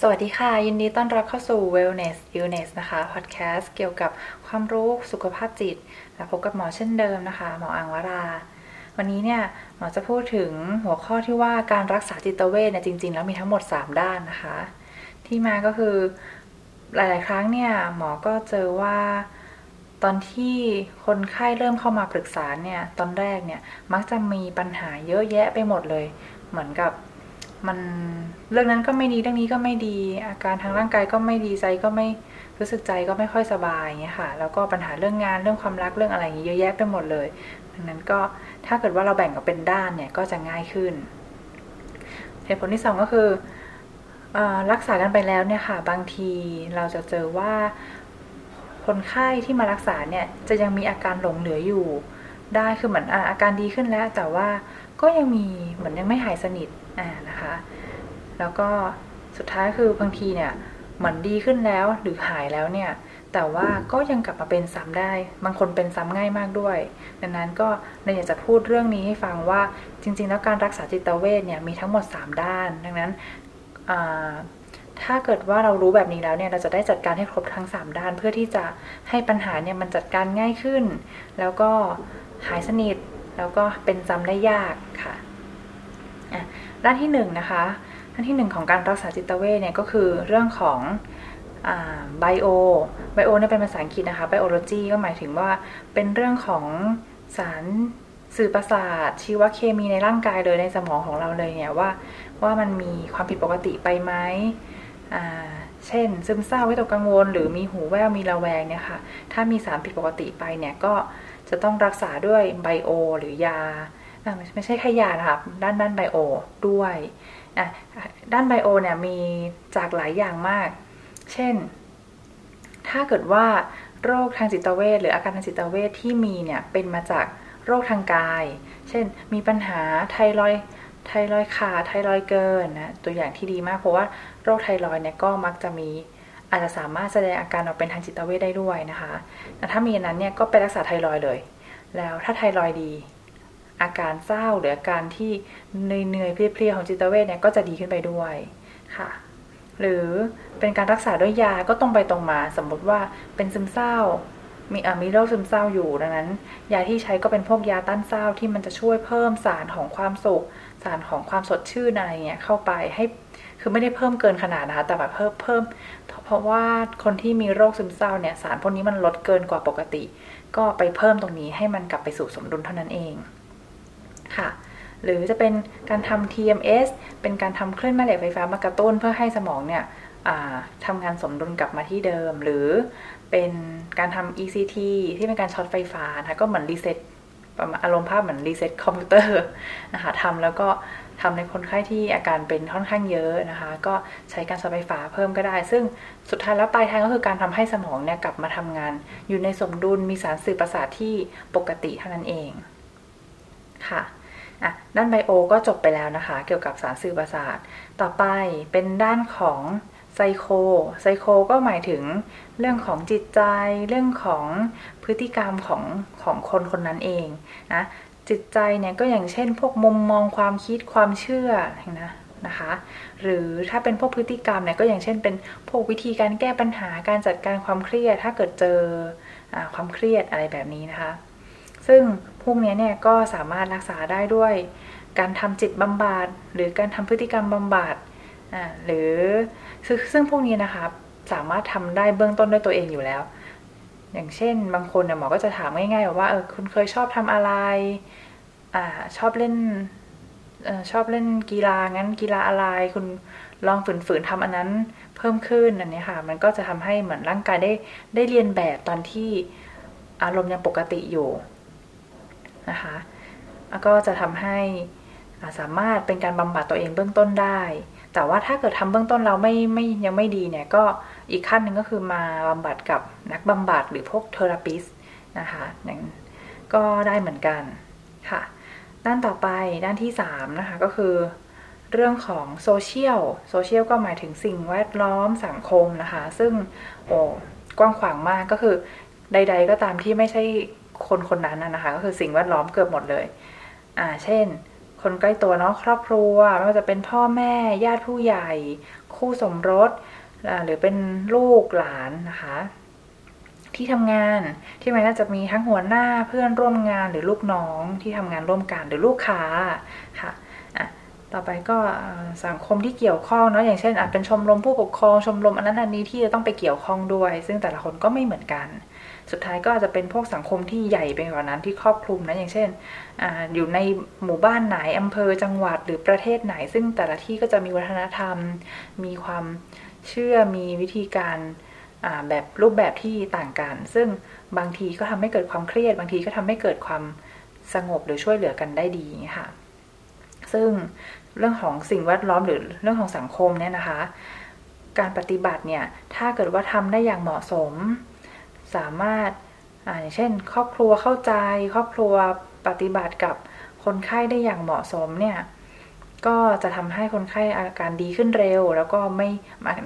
สวัสดีค่ะ ยินดีต้อนรับเข้าสู่ Wellness Illness นะคะพอดแคสต์เกี่ยวกับความรู้สุขภาพจิตและพบกับหมอเช่นเดิมนะคะ หมออังวรา วันนี้เนี่ย หมอจะพูดถึงหัวข้อที่ว่าการรักษาจิตเวชเนี่ยจริง ๆ แล้วมีทั้งหมด 3 ด้านนะคะ ที่มาก็คือหลาย ๆ ครั้งเนี่ย หมอก็เจอว่าตอนที่คนไข้เริ่มเข้ามาปรึกษาเนี่ยตอนแรกเนี่ยมักจะมีปัญหาเยอะแยะไปหมดเลย เหมือนกับ มันเรื่องนั้นก็ไม่ดีเรื่องนี้ก็ไม่ดี อาการทางร่างกายก็ไม่ดีใจก็ไม่รู้สึกใจก็ไม่ค่อยสบายอย่างเงี้ยค่ะ แล้วก็ปัญหาเรื่องงานเรื่องความรักเรื่องอะไรอย่างเงี้ยเยอะแยะไปหมดเลย ดังนั้นก็ถ้าเกิดว่าเราแบ่งกับเป็นด้านเนี่ยก็จะง่ายขึ้นเหตุผลที่สองก็คืออรักษากันไปแล้วเนี่ยค่ะ บางทีเราจะเจอว่าคนไข้ที่มารักษาเนี่ยจะยังมีอาการหลงเหลืออยู่ ได้คือเหมือนอาการดีขึ้นแล้วแต่ว่า ก็ยังมีเหมือนยังไม่หายสนิทอ่านะคะ แล้วก็สุดท้ายคือบางทีเนี่ยเหมือนดีขึ้นแล้วหรือหายแล้วเนี่ย แต่ว่าก็ยังกลับมาเป็นซ้ำได้ บางคนเป็นซ้ำง่ายมากด้วย ดังนั้นก็เลยอยากจะพูดเรื่องนี้ให้ฟังว่าจริง ๆ แล้วการรักษาจิตเวชเนี่ยมีทั้งหมด 3 ด้าน ดังนั้นถ้าเกิดว่าเรารู้แบบนี้แล้วเนี่ยเราจะได้จัดการให้ครบทั้ง 3 ด้าน เพื่อที่จะให้ปัญหาเนี่ยมันจัดการง่ายขึ้น แล้วก็หายสนิท แล้วก็เป็นจำได้ยากค่ะด้านที่1นนะคะด้านที่ 1 ของการรักษาจิตเวชเนี่ยก็คือเรื่องของไบโอไบโอเนี่ยเป็นภาษาอังกฤษนะคะไบโอโลจีก็หมายถึงว่าเป็นเรื่องของสารสื่อประสาทชีวเคมีในร่างกายเลยในสมองของเราเลยเนี่ยว่าว่ามันมีความผิดปกติไปไหมเช่น ซึมเศร้าวิตกกังวล หรือมีหูแว่วมีระแวงเนี่ยค่ะถ้ามีสารผิดปกติไปเนี่ยก็ จะต้องรักษาด้วยไบโอหรือยาไม่ใช่แค่ยานะคะด้านด้านไบโอด้วยด้านไบโอเนี่ยมีจากหลายอย่างมาก เช่น ถ้าเกิดว่าโรคทางจิตเวชหรืออาการทางจิตเวชที่มีเนี่ยเป็นมาจากโรคทางกาย เช่น มีปัญหาไทรอยไทรอยขาดไทรอยเกินนะตัวอย่างที่ดีมากเพราะว่าโรคไทรอยเนี่ยก็มักจะมี อาจจะสามารถแสดงอาการออกเป็นทางจิตเวชได้ด้วยนะคะแต่ถ้ามีนั้นเนี่ยก็ไปรักษาไทรอยเลย แล้วถ้าไทรอยดี อาการเศร้าหรืออาการที่เหนื่อยเพลียๆของจิตเวชเนี่ยก็จะดีขึ้นไปด้วยค่ะ หรือเป็นการรักษาด้วยยาก็ตรงไปตรงมา สมมติว่าเป็นซึมเศร้า มีมีโรคซึมเศร้าอยู่ดังนั้น ยาที่ใช้ก็เป็นพวกยาต้านเศร้าที่มันจะช่วยเพิ่มสารของความสุข สารของความสดชื่นอะไรเงี้ยเข้าไปให้คือไม่ได้เพิ่มเกินขนาดนะคะ แต่แบบเพิ่มเพิ่ม เพราะว่าคนที่มีโรคซึมเศร้าเนี่ยสารพวกนี้มันลดเกินกว่าปกติ ก็ไปเพิ่มตรงนี้ให้มันกลับไปสู่สมดุลเท่านั้นเองค่ะ หรือจะเป็นการทำ TMS เป็นการทำคลื่นแม่เหล็กไฟฟ้ามากระตุ้นเพื่อให้สมองเนี่ยทำงานสมดุลกลับมาที่เดิม หรือเป็นการทำ ECT ที่เป็นการช็อตไฟฟ้านะก็เหมือน reset อารมณ์ภาพเหมือน reset คอมพิวเตอร์นะคะทำแล้วก็ทำในคนไข้ที่อาการเป็นค่อนข้างเยอะนะคะ ก็ใช้การช็อตไฟฟ้าเพิ่มก็ได้ ซึ่งสุดท้ายแล้วปลายทางก็คือการทำให้สมองเนี่ยกลับมาทำงาน อยู่ในสมดุลมีสารสื่อประสาทที่ปกติเท่านั้นเองค่ะอะด้าน bio ก็จบไปแล้วนะคะ เกี่ยวกับสารสื่อประสาท ต่อไปเป็นด้านของ ไซโค ไซโคก็หมายถึงเรื่องของจิตใจ เรื่องของพฤติกรรมของของคนคนนั้นเองนะ จิตใจเนี่ยก็อย่างเช่น พวกมุมมองความคิดความเชื่อนะนะคะ หรือถ้าเป็นพวกพฤติกรรมเนี่ยก็อย่างเช่น เป็นพวกวิธีการแก้ปัญหาการจัดการความเครียด ถ้าเกิดเจออความเครียดอะไรแบบนี้นะคะ ซึ่งพวกนี้เนี่ยก็สามารถรักษาได้ด้วย การทำจิตบำบัดหรือการทำพฤติกรรมบำบัดอ่าหรือ ซึ่งพวกนี้นะคะสามารถทำได้เบื้องต้นด้วยตัวเองอยู่แล้ว อย่างเช่น บางคนเนี่ยหมอก็จะถามง่ายๆว่าเออคุณเคยชอบทำอะไรอ่าชอบเล่นอชอบเล่นกีฬางั้นกีฬาอะไร คุณลองฝืนๆทำอันนั้นเพิ่มขึ้นอันนี้ค่ะ มันก็จะทำให้เหมือนร่างกายได้ได้เรียนแบบตอนที่อารมณ์ยังปกติอยู่นะคะแล้วก็จะทำให้สามารถเป็นการบำบัดตัวเองเบื้องต้นได้ แต่ว่าถ้าเกิดทำเบื้องต้นเราไม่ไม่ยังไม่ดีเนี่ยก็อีกขั้นหนึ่งก็คือมาบำบัดกับนักบำบัดหรือพวกเทอราปิสนะคะอย่างก็ได้เหมือนกันค่ะ ด้านต่อไปด้านที่3นะคะก็คือเรื่องของโซเชียลโซเชียลก็หมายถึงสิ่งแวดล้อมสังคมนะคะ ซึ่งโอ้กว้างขวางมากก็คือใด ๆ ก็ตามที่ไม่ใช่คนคนนั้นนะคะ ก็คือสิ่งแวดล้อมเกือบหมดเลย อ่า เช่น คนใกล้ตัวเนาะครอบครัวไม่ว่าจะเป็นพ่อแม่ญาติผู้ใหญ่ คู่สมรสหรือเป็นลูกหลานนะคะ ที่ทำงานที่มันน่าจะมีทั้งหัวหน้าเพื่อนร่วมงานหรือลูกน้องที่ทำงานร่วมกันหรือลูกค้าค่ะต่อไปก็สังคมที่เกี่ยวข้องเนาะอย่างเช่นอาจเป็นชมรมผู้ปกครองชมรมอันนั้นอันนี้ที่จะต้องไปเกี่ยวข้องด้วย ซึ่งแต่ละคนก็ไม่เหมือนกัน สุดท้ายก็อาจจะเป็นพวกสังคมที่ใหญ่ไปกว่านั้นที่ครอบคลุมนะอย่างเช่นออยู่ในหมู่บ้านไหนอำเภอจังหวัดหรือประเทศไหน ซึ่งแต่ละที่ก็จะมีวัฒนธรรม มีความเชื่อมีวิธีการแบบรูปแบบที่ต่างกัน ซึ่งบางทีก็ทำให้เกิดความเครียด บางทีก็ทำให้เกิดความสงบหรือช่วยเหลือกันได้ดีค่ะ ซึ่งเรื่องของสิ่งแวดล้อมหรือเรื่องของสังคมเนี่ยนะคะ การปฏิบัติเนี่ย ถ้าเกิดว่าทำได้อย่างเหมาะสม สามารถอย่างเช่น ครอบครัวเข้าใจ ครอบครัวปฏิบัติกับคนไข้ได้อย่างเหมาะสมเนี่ยก็จะทำให้คนไข้อาการดีขึ้นเร็ว แล้วก็ไม่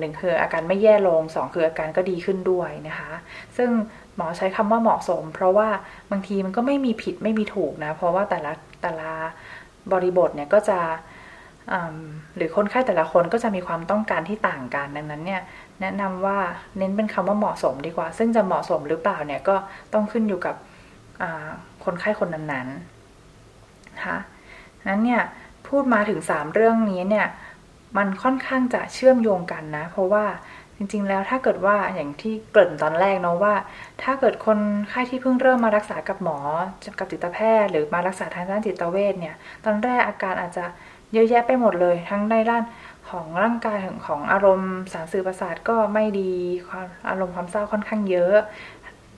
หนึ่งคืออาการไม่แย่ลงสองคืออาการก็ดีขึ้นด้วยนะคะ ซึ่งหมอใช้คำว่าเหมาะสม เพราะว่าบางทีมันก็ไม่มีผิดไม่มีถูกนะ เพราะว่าแต่ละแต่ละบริบทเนี่ยก็จะหรือคนไข้แต่ละคนก็จะมีความต้องการที่ต่างกันดังนั้นเนี่ย แนะนำว่าเน้นเป็นคำว่าเหมาะสมดีกว่า ซึ่งจะเหมาะสมหรือเปล่าเนี่ยก็ต้องขึ้นอยู่กับคนไข้คนนั้นๆนะคะนั้นเนี่ยพูดมาถึง 3 เรื่องนี้เนี่ยมันค่อนข้างจะเชื่อมโยงกันนะ เพราะว่าจริงๆ แล้วถ้าเกิดว่าอย่างที่เกริ่นตอนแรกเนาะว่า ถ้าเกิดคนไข้ที่เพิ่งเริ่มมารักษากับหมอกับจิตแพทย์ หรือมารักษาทางด้านจิตเวชเนี่ย ตอนแรกอาการอาจจะเยอะแยะไปหมดเลย ทั้งในด้าน ของร่างกายของของอารมณ์สารสื่อประสาทก็ไม่ดีความอารมณ์ความเศร้าค่อนข้างเยอะ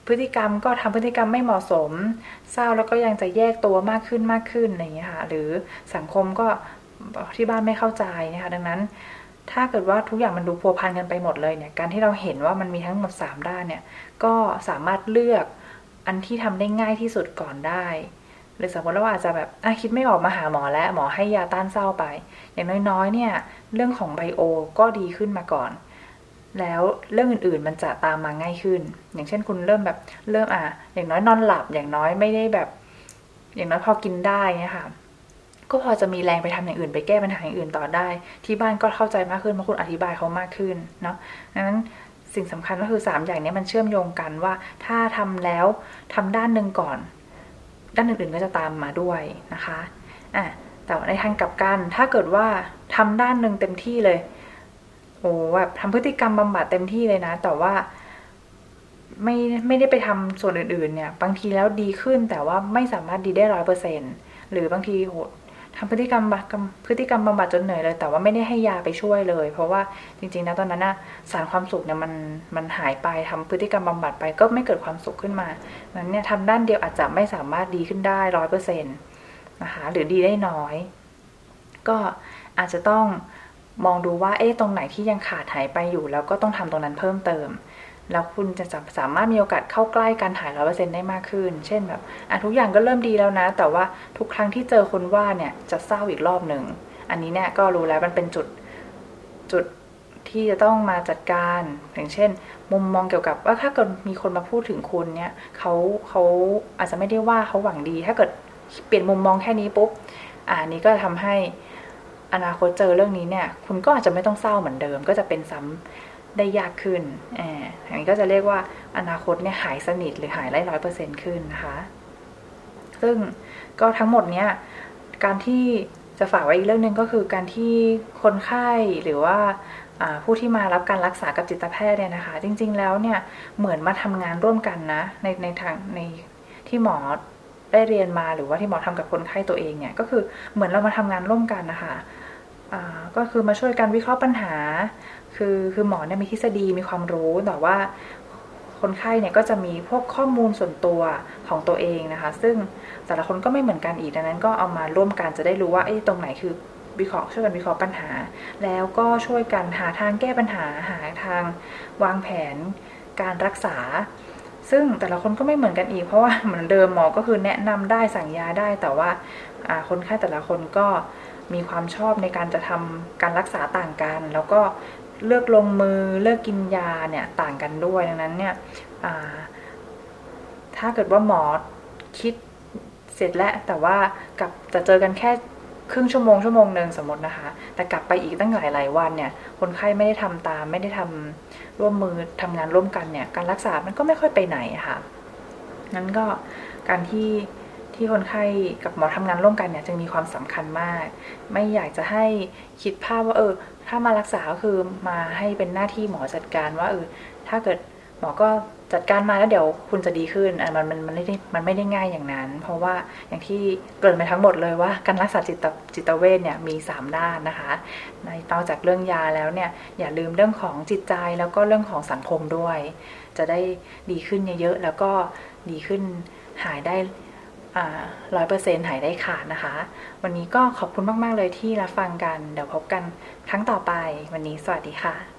พฤติกรรมก็ทำพฤติกรรมไม่เหมาะสม เศร้าแล้วก็ยังจะแยกตัวมากขึ้นมากขึ้นอะไรอย่างเงี้ยค่ะหรือสังคมก็ที่บ้านไม่เข้าใจนะคะดังนั้น ถ้าเกิดว่าทุกอย่างมันดูพัวพันกันไปหมดเลยเนี่ยการที่เราเห็นว่ามันมีทั้งหมด3ด้านเนี่ยก็สามารถเลือกอันที่ทำได้ง่ายที่สุดก่อนได้ หรือสมมติว่าอาจจะแบบคิดไม่ออกมาหาหมอแล้วหมอให้ยาต้านเศร้าไป อย่างน้อยๆเนี่ยเรื่องของไบโอก็ดีขึ้นมาก่อน แล้วเรื่องอื่นๆมันจะตามมาง่ายขึ้น อย่างเช่นคุณเริ่มแบบเริ่มอะอย่างน้อยนอนหลับอย่างน้อยไม่ได้แบบ อย่างน้อยพอกินได้เนี่ยค่ะก็พอจะมีแรงไปทำอย่างอื่นไปแก้ปัญหาอย่างอื่นต่อได้ ที่บ้านก็เข้าใจมากขึ้นเพราะคุณอธิบายเขามากขึ้นเนาะดังนั้นสิ่งสำคัญก็คือ 3 อย่างนี้มันเชื่อมโยงกันว่า ถ้าทำแล้วทำด้านหนึ่งก่อน ด้านอื่นๆก็จะตามมาด้วยนะคะอะแต่ในทางกลับกัน ถ้าเกิดว่าทำด้านหนึ่งเต็มที่เลย โอ้แบบทำพฤติกรรมบำบัดเต็มที่เลยนะ แต่ว่าไม่ไม่ได้ไปทำส่วนอื่นๆเนี่ย บางทีแล้วดีขึ้นแต่ว่าไม่สามารถดีได้ร้อยเปอร์เซ็นหรือบางทีโห ทำพฤติกรรมพฤติกรรมบำบัดจนเหนื่อยเลย แต่ว่าไม่ได้ให้ยาไปช่วยเลย เพราะว่าจริงๆนะตอนนั้นนะสารความสุขเนี่ยมันมันหายไปทำพฤติกรรมบำบัดไปก็ไม่เกิดความสุขขึ้นมานั้นเนี่ยทำด้านเดียวอาจจะไม่สามารถดีขึ้นได้ร้อยเปอร์เซ็นต์นะคะหรือดีได้น้อย ก็อาจจะต้องมองดูว่าเอ๊ะตรงไหนที่ยังขาดหายไปอยู่ แล้วก็ต้องทำตรงนั้นเพิ่มเติม แล้วคุณจะสามารถมีโอกาสเข้าใกล้การหายร้อยเปอร์เซ็นได้มากขึ้น เช่นแบบอะทุกอย่างก็เริ่มดีแล้วนะ แต่ว่าทุกครั้งที่เจอคนว่าเนี่ยจะเศร้าอีกรอบหนึ่ง อันนี้เนี่ยก็รู้แล้วมันเป็นจุดจุดที่จะต้องมาจัดการอย่างเช่น มุมมองเกี่ยวกับว่าถ้าเกิดมีคนมาพูดถึงคุณเนี่ยเขาเขาอาจจะไม่ได้ว่าเขาหวังดี ถ้าเกิดเปลี่ยนมุมมองแค่นี้ปุ๊บอ่านี้ก็ทำให้อนาคตเจอเรื่องนี้เนี่ย คุณก็อาจจะไม่ต้องเศร้าเหมือนเดิม ก็จะเป็นซ้ำ ได้ยากขึ้นอันนี้ก็จะเรียกว่าอนาคตเนี่ยหายสนิทหรือหายได้ร้อยเปอร์เซ็นต์ขึ้นนะคะ ซึ่งก็ทั้งหมดเนี้ยการที่จะฝากไว้อีกเรื่องหนึ่งก็คือการที่คนไข้หรือว่าผู้ที่มารับการรักษากับจิตแพทย์เนี่ยนะคะ จริง ๆ แล้วเนี่ยเหมือนมาทำงานร่วมกันนะในในทางในที่หมอได้เรียนมาหรือว่าที่หมอทำกับคนไข้ตัวเองเนี่ยก็คือเหมือนเรามาทำงานร่วมกันนะคะก็คือมาช่วยกันวิเคราะห์ปัญหา คือคือหมอเนี่ยมีทฤษฎีมีความรู้แต่ว่าคนไข้เนี่ยก็จะมีพวกข้อมูลส่วนตัวของตัวเองนะคะ ซึ่งแต่ละคนก็ไม่เหมือนกันอีกดังนั้นก็เอามาร่วมกันจะได้รู้ว่าไอ้ตรงไหนคือวิเคราะห์ช่วยกันวิเคราะห์ปัญหา แล้วก็ช่วยกันหาทางแก้ปัญหาหาทางวางแผนการรักษา ซึ่งแต่ละคนก็ไม่เหมือนกันอีก เพราะว่าเหมือนเดิมหมอก็คือแนะนำได้สั่งยาได้ แต่ว่าคนไข้แต่ละคนก็มีความชอบในการจะทำการรักษาต่างกัน แล้วก็ เลือกลงมือเลือกกินยาเนี่ยต่างกันด้วยดังนั้นเนี่ยถ้าเกิดว่าหมอคิดเสร็จแล้วแต่ว่ากับจะเจอกันแค่ครึ่งชั่วโมงชั่วโมงหนึ่งสมมตินะคะ แต่กลับไปอีกตั้งหลายหลายวันเนี่ย คนไข้ไม่ได้ทำตาม ไม่ได้ทำร่วมมือทำงานร่วมกันเนี่ย การรักษามันก็ไม่ค่อยไปไหนค่ะนั้นก็การที่ ที่คนไข้กับหมอทำงานร่วมกันเนี่ยจึงมีความสำคัญมาก ไม่อยากจะให้คิดภาพว่าเออ ถ้ามารักษาก็คือมาให้เป็นหน้าที่หมอจัดการว่าเออถ้าเกิดหมอก็จัดการมาแล้วเดี๋ยวคุณจะดีขึ้นอะมันมันมันไม่ได้มันไม่ได้ง่ายอย่างนั้น เพราะว่าอย่างที่เกริ่นไปทั้งหมดเลยว่าการรักษาจิตจิตเวชเนี่ยมี 3 ด้านนะคะในนอกจากเรื่องยาแล้วเนี่ยอย่าลืมเรื่องของจิตใจแล้วก็เรื่องของสังคมด้วย จะได้ดีขึ้นเยอะๆแล้วก็ดีขึ้นหายได้ ร้อยเปอร์เซ็นต์หายได้ขาดนะคะ วันนี้ก็ขอบคุณมาก ๆ เลยที่รับฟังกัน เดี๋ยวพบกันครั้งต่อไป วันนี้สวัสดีค่ะ